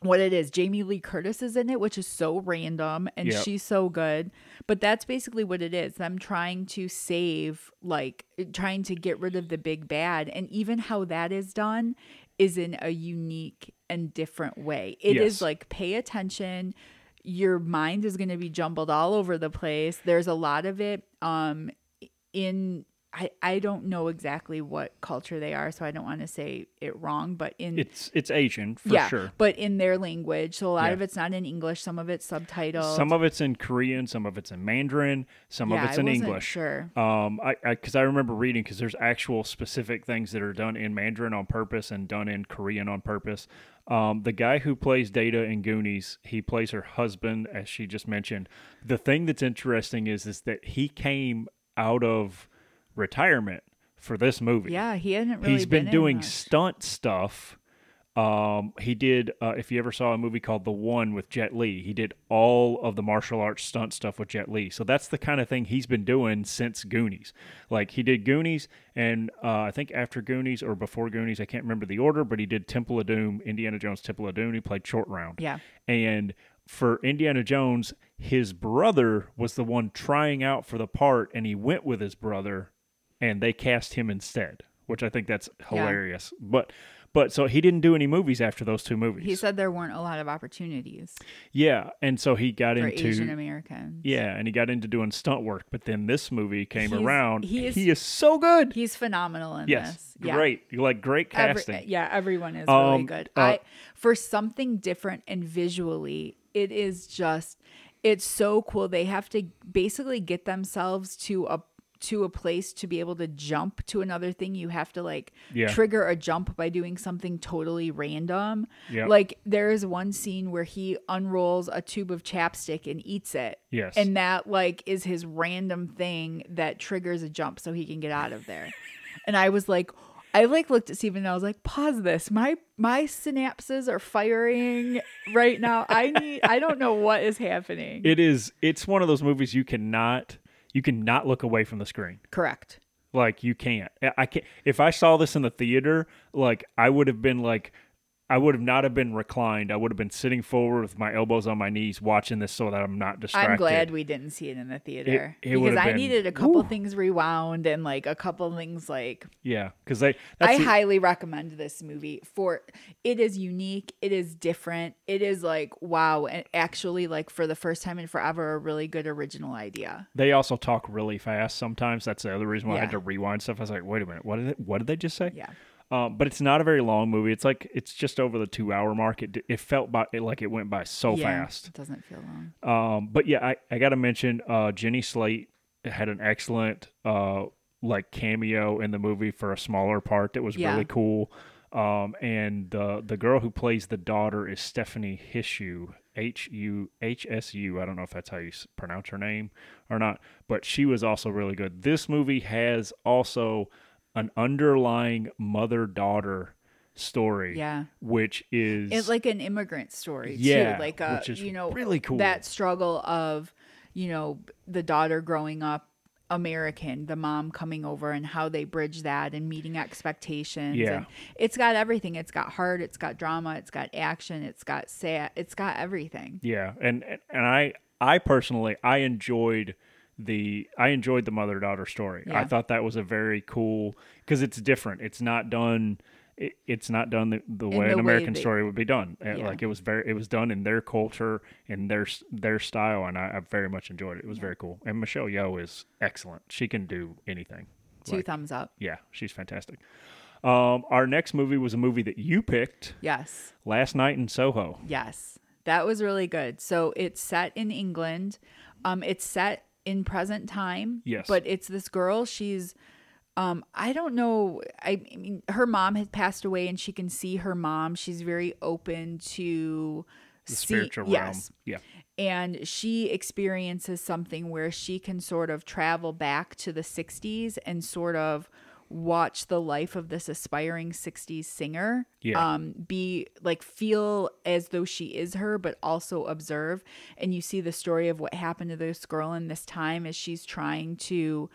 what it is. Jamie Lee Curtis is in it, which is so random and Yep. she's so good. But that's basically what it is. Them trying to save, like trying to get rid of the big bad. And even how that is done is in a unique and different way. It is Yes. like pay attention. Your mind is going to be jumbled all over the place. There's a lot of it um in I, I don't know exactly what culture they are, so I don't want to say it wrong, but in It's it's Asian for yeah, sure. but in their language. So a lot Yeah. of it's not in English, some of it's subtitled. Some of it's in Korean, some of it's in Mandarin, some yeah, of it's I in English. Sure. Um, I because I, remember reading because there's actual specific things that are done in Mandarin on purpose and done in Korean on purpose. Um, the guy who plays Data in Goonies, he plays her husband, as she just mentioned. The thing that's interesting is is that he came out of retirement for this movie. Yeah, he hadn't really He's been, in doing stunt stuff. Um, he did. Uh, if you ever saw a movie called The One with Jet Li, he did all of the martial arts stunt stuff with Jet Li. So that's the kind of thing he's been doing since Goonies. Like he did Goonies, and uh, I think after Goonies or before Goonies, I can't remember the order, but he did Temple of Doom, Indiana Jones Temple of Doom. He played Short Round. Yeah. And for Indiana Jones, his brother was the one trying out for the part, and he went with his brother, and they cast him instead, which I think that's Yeah. hilarious. But but so he didn't do any movies after those two movies. He said there weren't a lot of opportunities yeah, and so he got into Asian Americans. yeah, and he got into doing stunt work. But then this movie came He's- around. he is- he is so good. He's phenomenal in yes, this. Yeah. great, like great Every- casting. yeah, everyone is really Um, good. uh, I for something different and visually, it is just it's so cool. They have to basically get themselves to a to a place to be able to jump to another thing, you have to like Yeah. trigger a jump by doing something totally random. Yeah. Like there is one scene where he unrolls a tube of chapstick and eats it. Yes. And that like is his random thing that triggers a jump so he can get out of there. and I was like I like looked at Steven and I was like, pause this. My my synapses are firing right now. I need I don't know what is happening. it is. It's one of those movies you cannot you cannot look away from the screen. Correct. Like you can't. I- can't. If I saw this in the theater, like I would have been like, I would have not have been reclined. I would have been sitting forward with my elbows on my knees, watching this so that I'm not distracted. I'm glad we didn't see it in the theater it would because I been- needed a couple Woo. things rewound and like a couple things like Yeah. That's I the- highly recommend this movie for it is unique, it is different, it is like wow, and actually like for the first time in forever a really good original idea. they also talk really fast sometimes. That's the other reason why I had to rewind stuff. I was like, wait a minute, what did it, what did they just say? Yeah. Um, but it's not a very long movie. It's like it's just over the two hour mark. It it felt by it like it went by so yeah, fast. It doesn't feel long. Um, but yeah, I, I got to mention uh, Jenny Slate had an excellent uh, like cameo in the movie for a smaller part that was Yeah. really cool. Um, and the the girl who plays the daughter is Stephanie Hishu, H U H S U. I don't know if that's how you s- pronounce her name or not, but she was also really good. This movie has also an underlying mother daughter story, Yeah. which is It's like an immigrant story Yeah, too. Like uh which is you know really cool. that struggle of, you know, the daughter growing up American, the mom coming over and how they bridge that and meeting expectations. Yeah. And it's got everything. It's got heart, it's got drama, it's got action, it's got sad it's got everything. Yeah, and and I I personally I enjoyed the I enjoyed the mother daughter story. I thought that was a very cool because it's different. It's not done. It, it's not done the, the way the an way American they- story would be done. Yeah. Like it was very, it was done in their culture, in their their style, and I, I very much enjoyed it. It was very cool. And Michelle Yeoh is excellent. She can do anything. Two Like, thumbs up. yeah, she's fantastic. Um, our next movie was a movie that you picked Yes. last night in Soho. Yes, that was really good. So it's set in England. Um, it's set in present time. Yes. But it's this girl. She's, um, I don't know. I, I mean, her mom has passed away, and she can see her mom. She's very open to The see- spiritual realm. Yes. Yeah. and she experiences something where she can sort of travel back to the 60s and sort of watch the life of this aspiring 60s singer Yeah. um be like feel as though she is her but also observe and you see the story of what happened to this girl in this time as she's trying to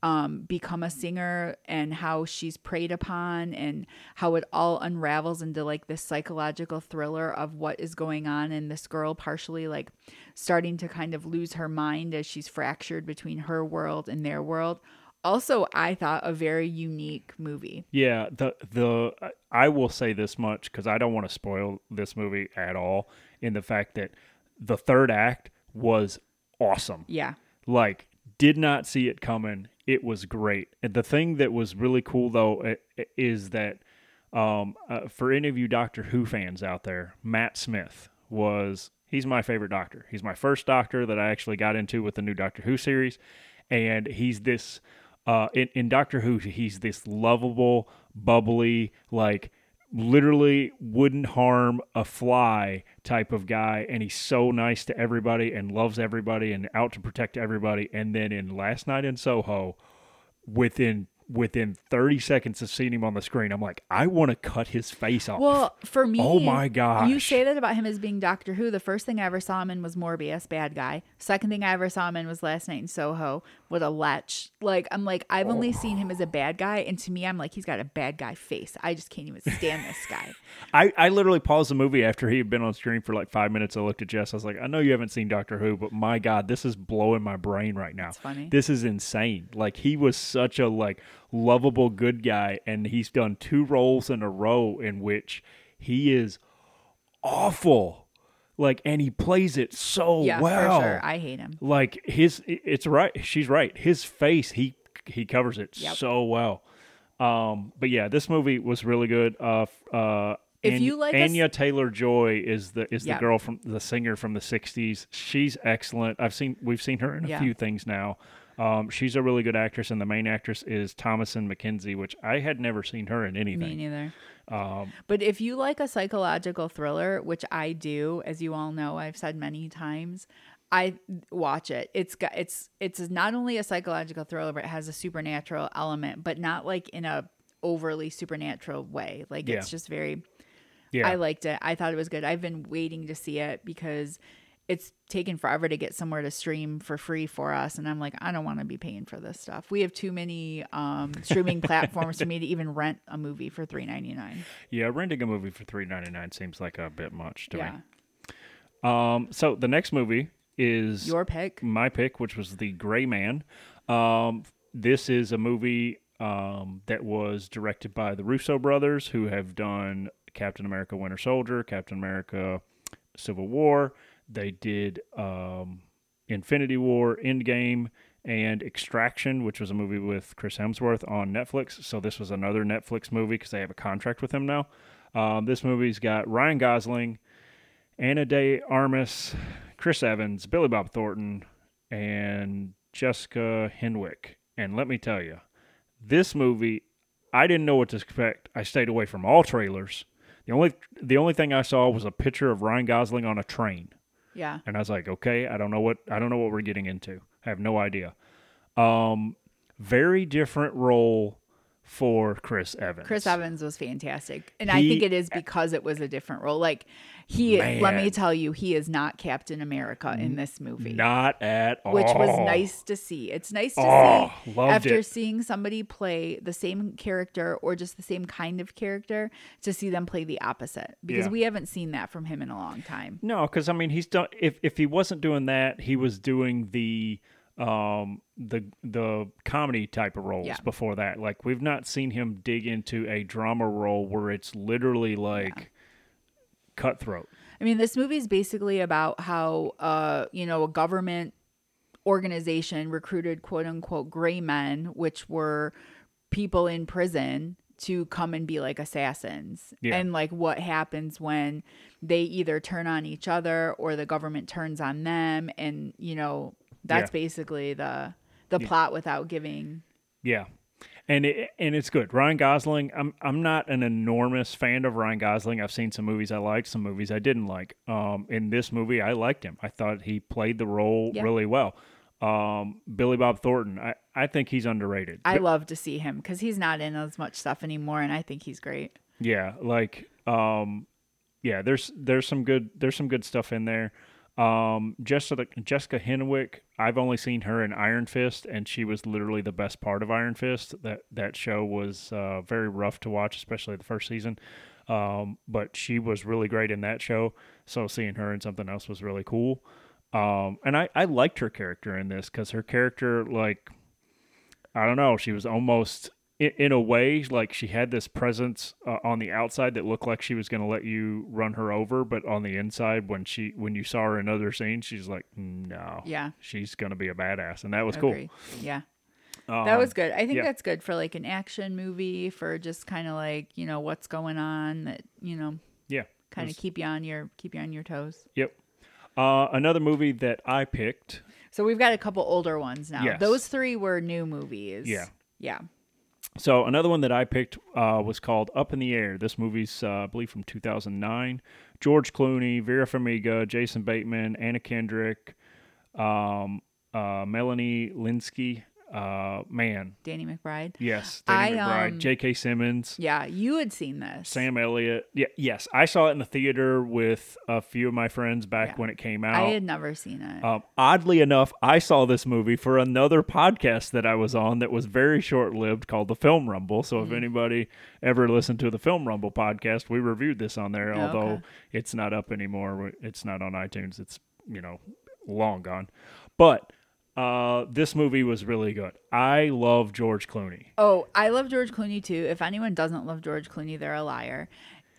um, become a singer and how she's preyed upon and how it all unravels into like this psychological thriller of what is going on and this girl partially like starting to kind of lose her mind as she's fractured between her world and their world. Also, I thought a very unique movie. Yeah, the the I will say this much because I don't want to spoil this movie at all. In the fact that the third act was awesome, Yeah. like did not see it coming. It was great. And the thing that was really cool though is that um, uh, for any of you Doctor Who fans out there, Matt Smith was he's my favorite Doctor. He's my first Doctor that I actually got into with the new Doctor Who series, and he's this uh, in in Doctor Who he's this lovable, bubbly, like literally wouldn't harm a fly type of guy and he's so nice to everybody and loves everybody and out to protect everybody and then in last night in soho within within 30 seconds of seeing him on the screen i'm like i want to cut his face off Well, for me, Oh my god You say that about him as being Doctor Who. The first thing I ever saw him in was Morbius, bad guy. Second thing I ever saw him in was Last Night in Soho with a lech. Like I'm like I've only oh. seen him as a bad guy, and to me, I'm like he's got a bad guy face. I just can't even stand this guy. I, I literally paused the movie after he had been on screen for like five minutes. I looked at Jess. I was like, I know you haven't seen Doctor Who, but my God, this is blowing my brain right now. That's funny. This is insane. Like he was such a like lovable good guy, and he's done two roles in a row in which he is awful. Like, and he plays it so yeah, well. for sure. I hate him. like his it's right she's right his face he he covers it Yep. so well um but yeah this movie was really good uh uh If you like Anya Taylor Joy is the is the girl from the singer from the '60s. She's excellent. I've seen we've seen her in a few things now. Um, she's a really good actress, and the main actress is Thomasin McKenzie, which I had never seen her in anything. Me neither. Um, But if you like a psychological thriller, which I do, as you all know, I've said many times, I watch it. It's got it's it's not only a psychological thriller, but it has a supernatural element, but not like in a overly supernatural way. Like it's just very yeah, I liked it. I thought it was good. I've been waiting to see it because it's taken forever to get somewhere to stream for free for us and I'm like I don't want to be paying for this stuff. We have too many um streaming platforms for me to even rent a movie for 3.99. yeah. Renting a movie for three ninety nine seems like a bit much to Yeah. me. Um, so the next movie is Your pick. my pick, which was The Gray Man. Um, this is a movie um, that was directed by the Russo brothers, who have done Captain America: Winter Soldier, Captain America: Civil War. They did um, Infinity War, Endgame, and Extraction, which was a movie with Chris Hemsworth on Netflix. So this was another Netflix movie because they have a contract with him now. Um, this movie's got Ryan Gosling, Ana de Armas, Chris Evans, Billy Bob Thornton, and Jessica Henwick. And let me tell you, this movie, I didn't know what to expect. I stayed away from all trailers. The only the only thing I saw was a picture of Ryan Gosling on a train, Yeah. and I was like, okay, I don't know what I don't know what we're getting into. I have no idea. Um, very different role for Chris Evans. Chris Evans was fantastic. And I think it is because it was a different role. Like he let me tell you, he is not Captain America in this movie. Not at all. which was nice to see. It's nice to Oh, see after it. seeing somebody play the same character or just the same kind of character to see them play the opposite because Yeah. we haven't seen that from him in a long time. No, because I mean, he's done. If if he wasn't doing that, he was doing the um the the comedy type of roles Yeah. before that. Like we've not seen him dig into a drama role where it's literally like cutthroat. I mean, this movie is basically about how, uh, you know, a government organization recruited quote unquote gray men, which were people in prison to come and be like assassins. Yeah. And like what happens when they either turn on each other or the government turns on them. And, you know, that's Yeah. basically the the plot without giving Yeah. And it, and it's good. Ryan Gosling. I'm I'm not an enormous fan of Ryan Gosling. I've seen some movies I liked, some movies I didn't like. Um, in this movie, I liked him. I thought he played the role Yeah. really well. Um, Billy Bob Thornton. I, I think he's underrated. I love to see him because he's not in as much stuff anymore, and I think he's great. Yeah, like um yeah, there's there's some good there's some good stuff in there. Um Jessica Jessica Henwick, I've only seen her in Iron Fist and she was literally the best part of Iron Fist. That that show was uh very rough to watch, especially the first season. Um but she was really great in that show. So seeing her in something else was really cool. Um and I I liked her character in this cuz her character like I don't know. She was almost, in, in a way, like she had this presence uh, on the outside that looked like she was going to let you run her over, but on the inside, when she when you saw her in other scenes, she's like, no, Yeah. she's going to be a badass, and that was cool. Yeah. Um, That was good. I think yeah. that's good for like an action movie for just kind of like, you know, what's going on that, you know, yeah, kind of keep you on your keep you on your toes. Yep. Uh, another movie that I picked. So we've got a couple older ones now. Yes. Those three were new movies. Yeah. Yeah. So another one that I picked uh, was called Up in the Air. This movie's, uh, I believe, from 2009. George Clooney, Vera Farmiga, Jason Bateman, Anna Kendrick, um, uh, Melanie Lynskey. Uh, man, Danny McBride. yes, Danny I, McBride, um, J.K. Simmons, Yeah, you had seen this. Sam Elliott. Yeah, yes, I saw it in the theater with a few of my friends back Yeah. when it came out. I had never seen it. Um, oddly enough, I saw this movie for another podcast that I was on that was very short lived called The Film Rumble. So Mm-hmm. if anybody ever listened to the Film Rumble podcast, we reviewed this on there, Oh, although okay. it's not up anymore. It's not on iTunes. It's, you know, long gone. But uh, this movie was really good. I love George Clooney. Oh, I love George Clooney too. If anyone doesn't love George Clooney, they're a liar.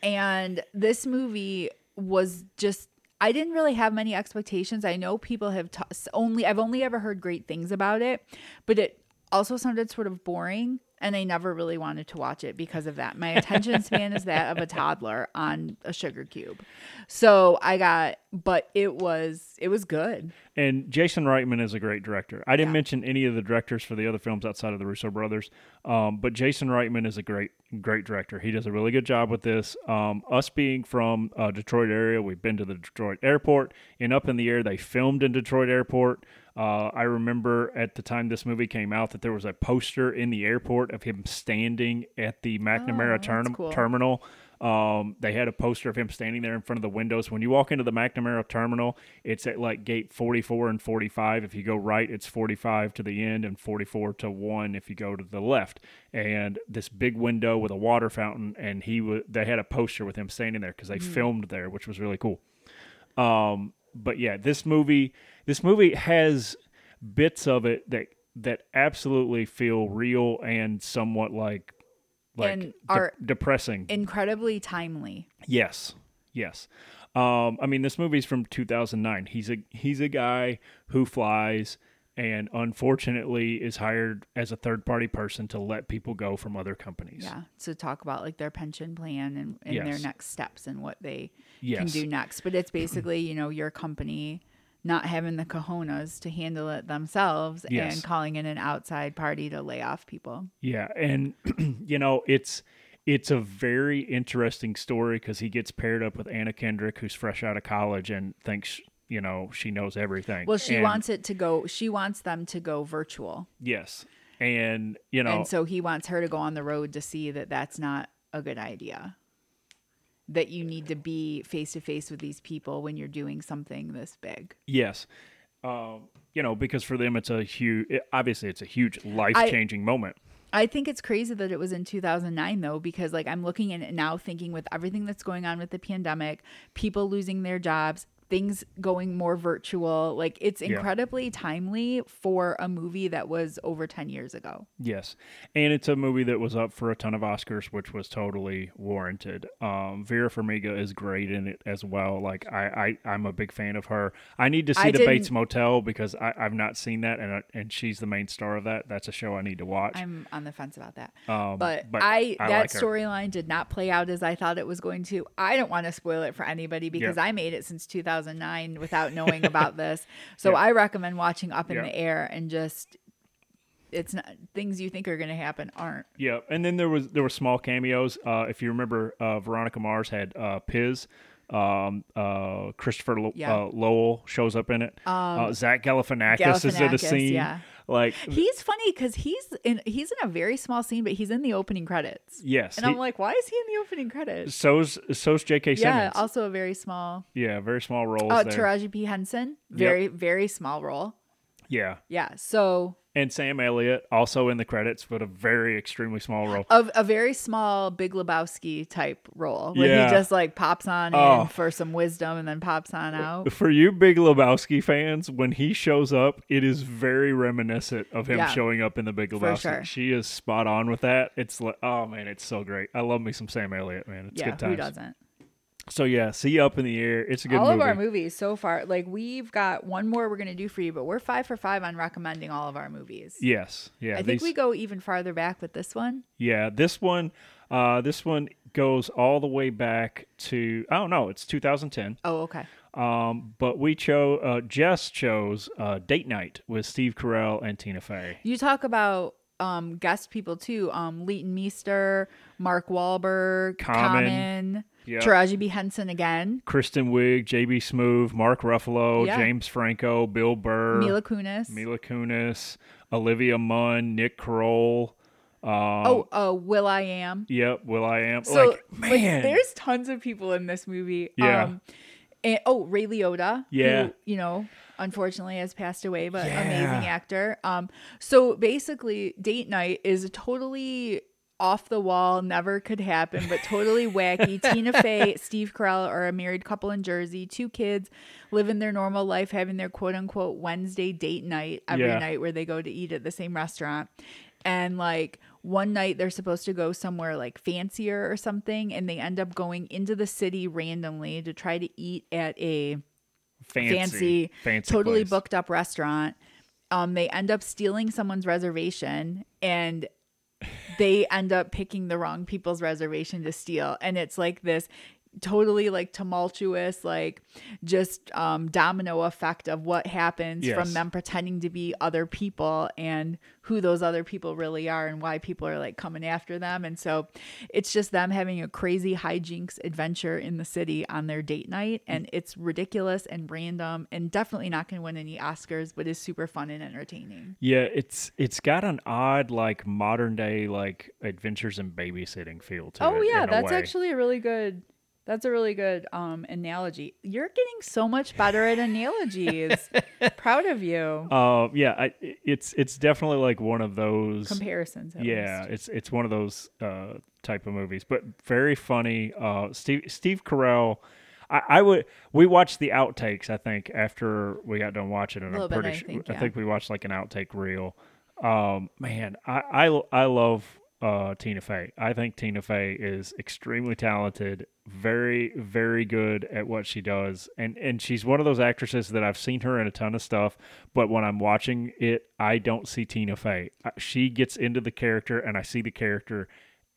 And this movie was just I didn't really have many expectations. I know people have t- only I've only ever heard great things about it, but it also sounded sort of boring and I never really wanted to watch it because of that. My attention span is that of a toddler on a sugar cube. So I got, but it was it was good. And Jason Reitman is a great director. I didn't Yeah. mention any of the directors for the other films outside of the Russo brothers, um, but Jason Reitman is a great, great director. He does a really good job with this. Um, us being from uh, Detroit area, we've been to the Detroit airport, and up in the air, they filmed in Detroit airport. Uh, I remember at the time this movie came out that there was a poster in the airport of him standing at the McNamara Oh, term- cool. terminal. Um, they had a poster of him standing there in front of the windows. When you walk into the McNamara terminal, it's at like gate 44 and 45. If you go right, it's 45 to the end and 44 to 1 if you go to the left. And this big window with a water fountain, and he was they had a poster with him standing there because they filmed there, which was really cool. Um, but yeah, this movie, this movie has bits of it that that absolutely feel real and somewhat like like And de- depressing. Incredibly timely. yes, yes. Um, I mean, this movie's from 2009. He's a he's a guy who flies and unfortunately is hired as a third party person to let people go from other companies. Yeah. To talk about like their pension plan and, and their next steps and what they Yes. can do next. But it's basically, you know, your company not having the cojones to handle it themselves Yes. and calling in an outside party to lay off people. Yeah, and you know it's it's a very interesting story because he gets paired up with Anna Kendrick, who's fresh out of college and thinks you know she knows everything. Well, she And- wants it to go, she wants them to go virtual. yes, and you know And so he wants her to go on the road to see that that's not a good idea. That you need to be face to face with these people when you're doing something this big. yes, um, you know because for them it's a huge obviously it's a huge life changing moment. I think it's crazy that it was in 2009 though, because like I'm looking at it now thinking with everything that's going on with the pandemic, people losing their jobs, things going more virtual, like it's Yeah. incredibly timely for a movie that was over 10 years ago. Yes, and it's a movie that was up for a ton of Oscars, which was totally warranted. Um, Vera Farmiga is great in it as well. Like I, I, I'm a big fan of her. I need to see I the Bates Motel because I, I've not seen that, and I, and she's the main star of that. That's a show I need to watch. I'm on the fence about that. Um, but, but I, I that like storyline did not play out as I thought it was going to. I don't want to spoil it for anybody because Yeah. I made it since 2009 without knowing about this. So Yeah. I recommend watching Up in Yeah. the Air and just it's not things you think are going to happen aren't. Yeah, and then there was there were small cameos. Uh, if you remember, uh, Veronica Mars had uh, Piz. Um, uh, Christopher Lo- Yeah. uh, Lowell shows up in it. uh, Zach Galifianakis, is in a Galifianakis, scene. yeah. Like He's funny because he's in he's in a very small scene, but he's in the opening credits. yes, And he- I'm like, why is he in the opening credits? so's so's J.K. Simmons. Yeah, also a very small. Yeah, very small role. Oh, there. Taraji P Henson, very very small role. Yeah, Yeah, so and Sam Elliott also in the credits, but a very extremely small role. of a very small Big Lebowski type role where Yeah. he just like pops on Oh. in for some wisdom and then pops on out. For you Big Lebowski fans, when he shows up, it is very reminiscent of him Yeah. showing up in the Big For Lebowski. sure. She is spot on with that. It's like, oh man, it's so great. I love me some Sam Elliott, man. It's yeah, good times. who doesn't? So yeah, see up in the air. It's a good all movie. of our movies so far, like we've got one more we're gonna do for you, but we're five for five on recommending all of our movies. yes, yeah. I think these- we go even farther back with this one. Yeah, this one, uh, this one goes all the way back to I don't know. It's 2010. Oh, okay. Um, but we chose uh, Jess chose uh, Date Night with Steve Carell and Tina Fey. You talk about um, guest people too. Um, Leighton Meester, Mark Wahlberg, Common. Common, Yep. Taraji P Henson again, Kristen Wiig, JB Smoove, Mark Ruffalo, Yeah. James Franco, Bill Burr, Mila Kunis. Mila Kunis, Olivia Munn, Nick Kroll. Um, oh, uh, Will I Am. yep, Will I Am. So like man, there's tons of people in this movie. Yeah. Um, and, oh, Ray Liotta. Yeah. Who, you know, unfortunately has passed away, but Yeah. amazing actor. Um, so basically, date night is a totally off the wall, never could happen, but totally wacky. Tina Fey, Steve Carell are a married couple in Jersey, two kids, living their normal life, having their quote unquote Wednesday date night every Yeah. night where they go to eat at the same restaurant. And like one night they're supposed to go somewhere like fancier or something, and they end up going into the city randomly to try to eat at a fancy, fancy, fancy totally place. booked up restaurant. Um, they end up stealing someone's reservation and they end up picking the wrong people's reservation to steal and it's like this totally like tumultuous like just um domino effect of what happens Yes. from them pretending to be other people and who those other people really are and why people are like coming after them and so it's just them having a crazy hijinks adventure in the city on their date night and it's ridiculous and random and definitely not going to win any oscars but is super fun and entertaining Yeah, it's it's got an odd like modern day like adventures in babysitting feel to it. Oh yeah, that's way. actually a really good. That's a really good um analogy. You're getting so much better at analogies. Proud of you. Uh, yeah, I, it's it's definitely like one of those. Comparisons. Yeah, least. it's it's one of those uh, type of movies, but very funny. Uh, Steve Steve Carell. I, I would. We watched the outtakes. I think after we got done watching it, I'm Little bit, pretty I sure. think, I think we watched like an outtake reel. Um, man, I I, I love uh, Tina Fey. I think Tina Fey is extremely talented, very very good at what she does, and and she's one of those actresses that I've seen her in a ton of stuff, but when I'm watching it, I don't see Tina Fey. She gets into the character, and I see the character,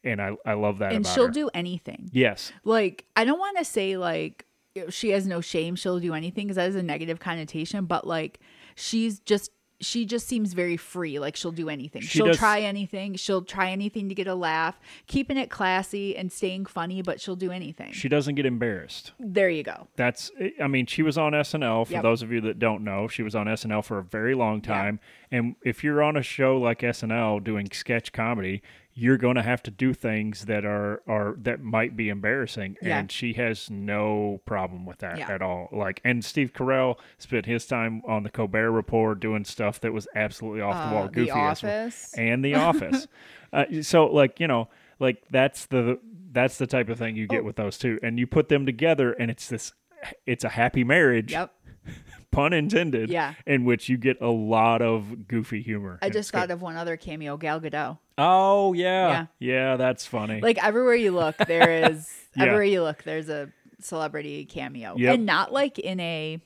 and I I love that. and she'll her. do anything. Yes, Like I don't want to say like she has no shame. She'll do anything because that is a negative connotation. But like she's just. She just seems very free. Like she'll do anything. She She'll does- try anything. She'll try anything to get a laugh, keeping it classy and staying funny, but she'll do anything. she doesn't get embarrassed. there you go. That's, eh, I mean, she was on SNL. For Yep. those of you that don't know, she was on SNL for a very long time. And if you're on a show like SNL doing sketch comedy, you're going to have to do things that are are that might be embarrassing, Yeah. and she has no problem with that Yeah. at all. Like, and Steve Carell spent his time on the Colbert Report doing stuff that was absolutely off the wall, Uh, goofy the as well Office. and The Office. uh, so like you know, like that's the that's the type of thing you get Oh. with those two, and you put them together, and it's this, it's a happy marriage, Yep. pun intended. Yeah. in which you get a lot of goofy humor. I just it's good. thought of one other cameo, Gal Gadot. Oh yeah. yeah, that's funny. Like everywhere you look, there is Yeah. everywhere you look, there's a celebrity cameo, Yep. and not like in a.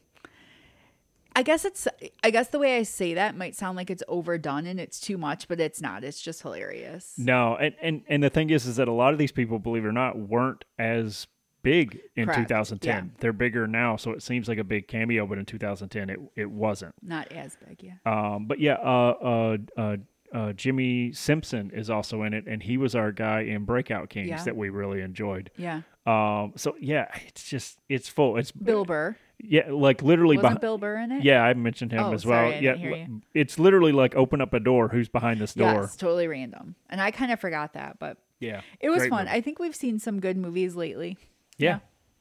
I guess it's. I guess the way I say that might sound like it's overdone and it's too much, but it's not. It's just hilarious. no, and, and and the thing is, is that a lot of these people, believe it or not, weren't as big in Correct. 2010. Yeah. They're bigger now, so it seems like a big cameo, but in 2010, it it wasn't. Not as big, yeah. Um, but yeah, uh, uh, uh, uh, Jimmy Simpson is also in it, and he was our guy in Breakout Kings Yeah. that we really enjoyed. Yeah. Um, so yeah, it's just it's full. It's Bill Burr. yeah, like literally. Wasn't behi- Bill Burr in it? yeah, I mentioned him Oh, as well. sorry, yeah, didn't hear you. it's literally like open up a door. Who's behind this door? Yes, totally random. And I kind of forgot that, but Yeah, it was fun. movie. I think we've seen some good movies lately. yeah,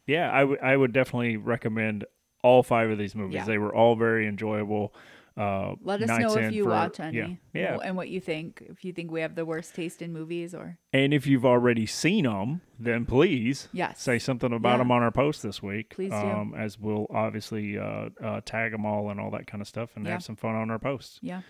yeah. I would I would definitely recommend all five of these movies. Yeah. They were all very enjoyable. Uh, Let us know if you for- watch any. Yeah, yeah. And what you think. If you think we have the worst taste in movies or. And if you've already seen them, then please Yes. say something about Yeah. them on our post this week. Please do. Um, as we'll obviously uh, uh, tag them all and all that kind of stuff and Yeah. have some fun on our posts. Yeah.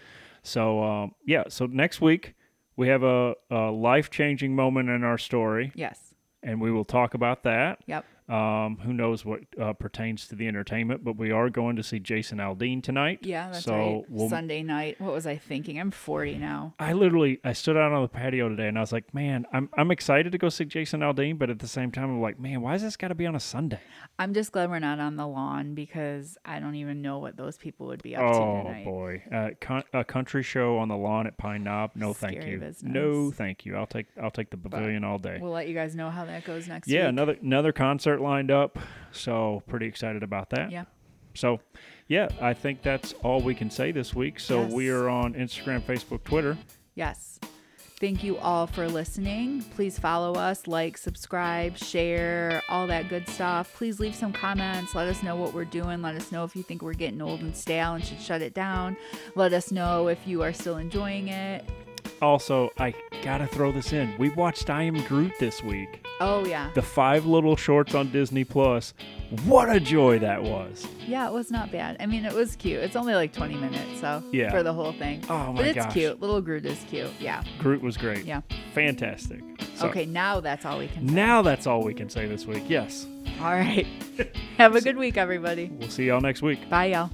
So, um, yeah, so next week we have a, a life changing moment in our story, Yes. and we will talk about that. Yep. Um, who knows what uh, pertains to the entertainment, but we are going to see Jason Aldean tonight. Yeah, that's so right. We'll, Sunday night. What was I thinking? I'm 40 now. I literally I stood out on the patio today and I was like, man, I'm I'm excited to go see Jason Aldean, but at the same time I'm like, man, why is this got to be on a Sunday? I'm just glad we're not on the lawn because I don't even know what those people would be up Oh to tonight. Oh boy, uh, con- a country show on the lawn at Pine Knob? No, thank you. business. No, thank you. I'll take I'll take the pavilion all day. We'll let you guys know how that goes next yeah, week. another another concert lined up, so pretty excited about that. Yeah. So, yeah, I think that's all we can say this week. So we are on Instagram, Facebook, Twitter. Yes. Thank you all for listening. Please follow us, like, subscribe, share, all that good stuff. Please leave some comments. Let us know what we're doing. Let us know if you think we're getting old and stale and should shut it down. Let us know if you are still enjoying it. Also, I gotta throw this in. We watched I Am Groot this week. Oh, yeah. The five little shorts on Disney Plus. What a joy that was! Yeah, it was not bad. I mean, it was cute. It's only like 20 minutes, so Yeah. for the whole thing. Oh my but it's gosh. cute. Little Groot is cute. Yeah. Groot was great. Yeah. Fantastic. So, okay, now that's all we can say. Now that's all we can say this week. Yes. All right. Have a good week, everybody. We'll see y'all next week. Bye, y'all.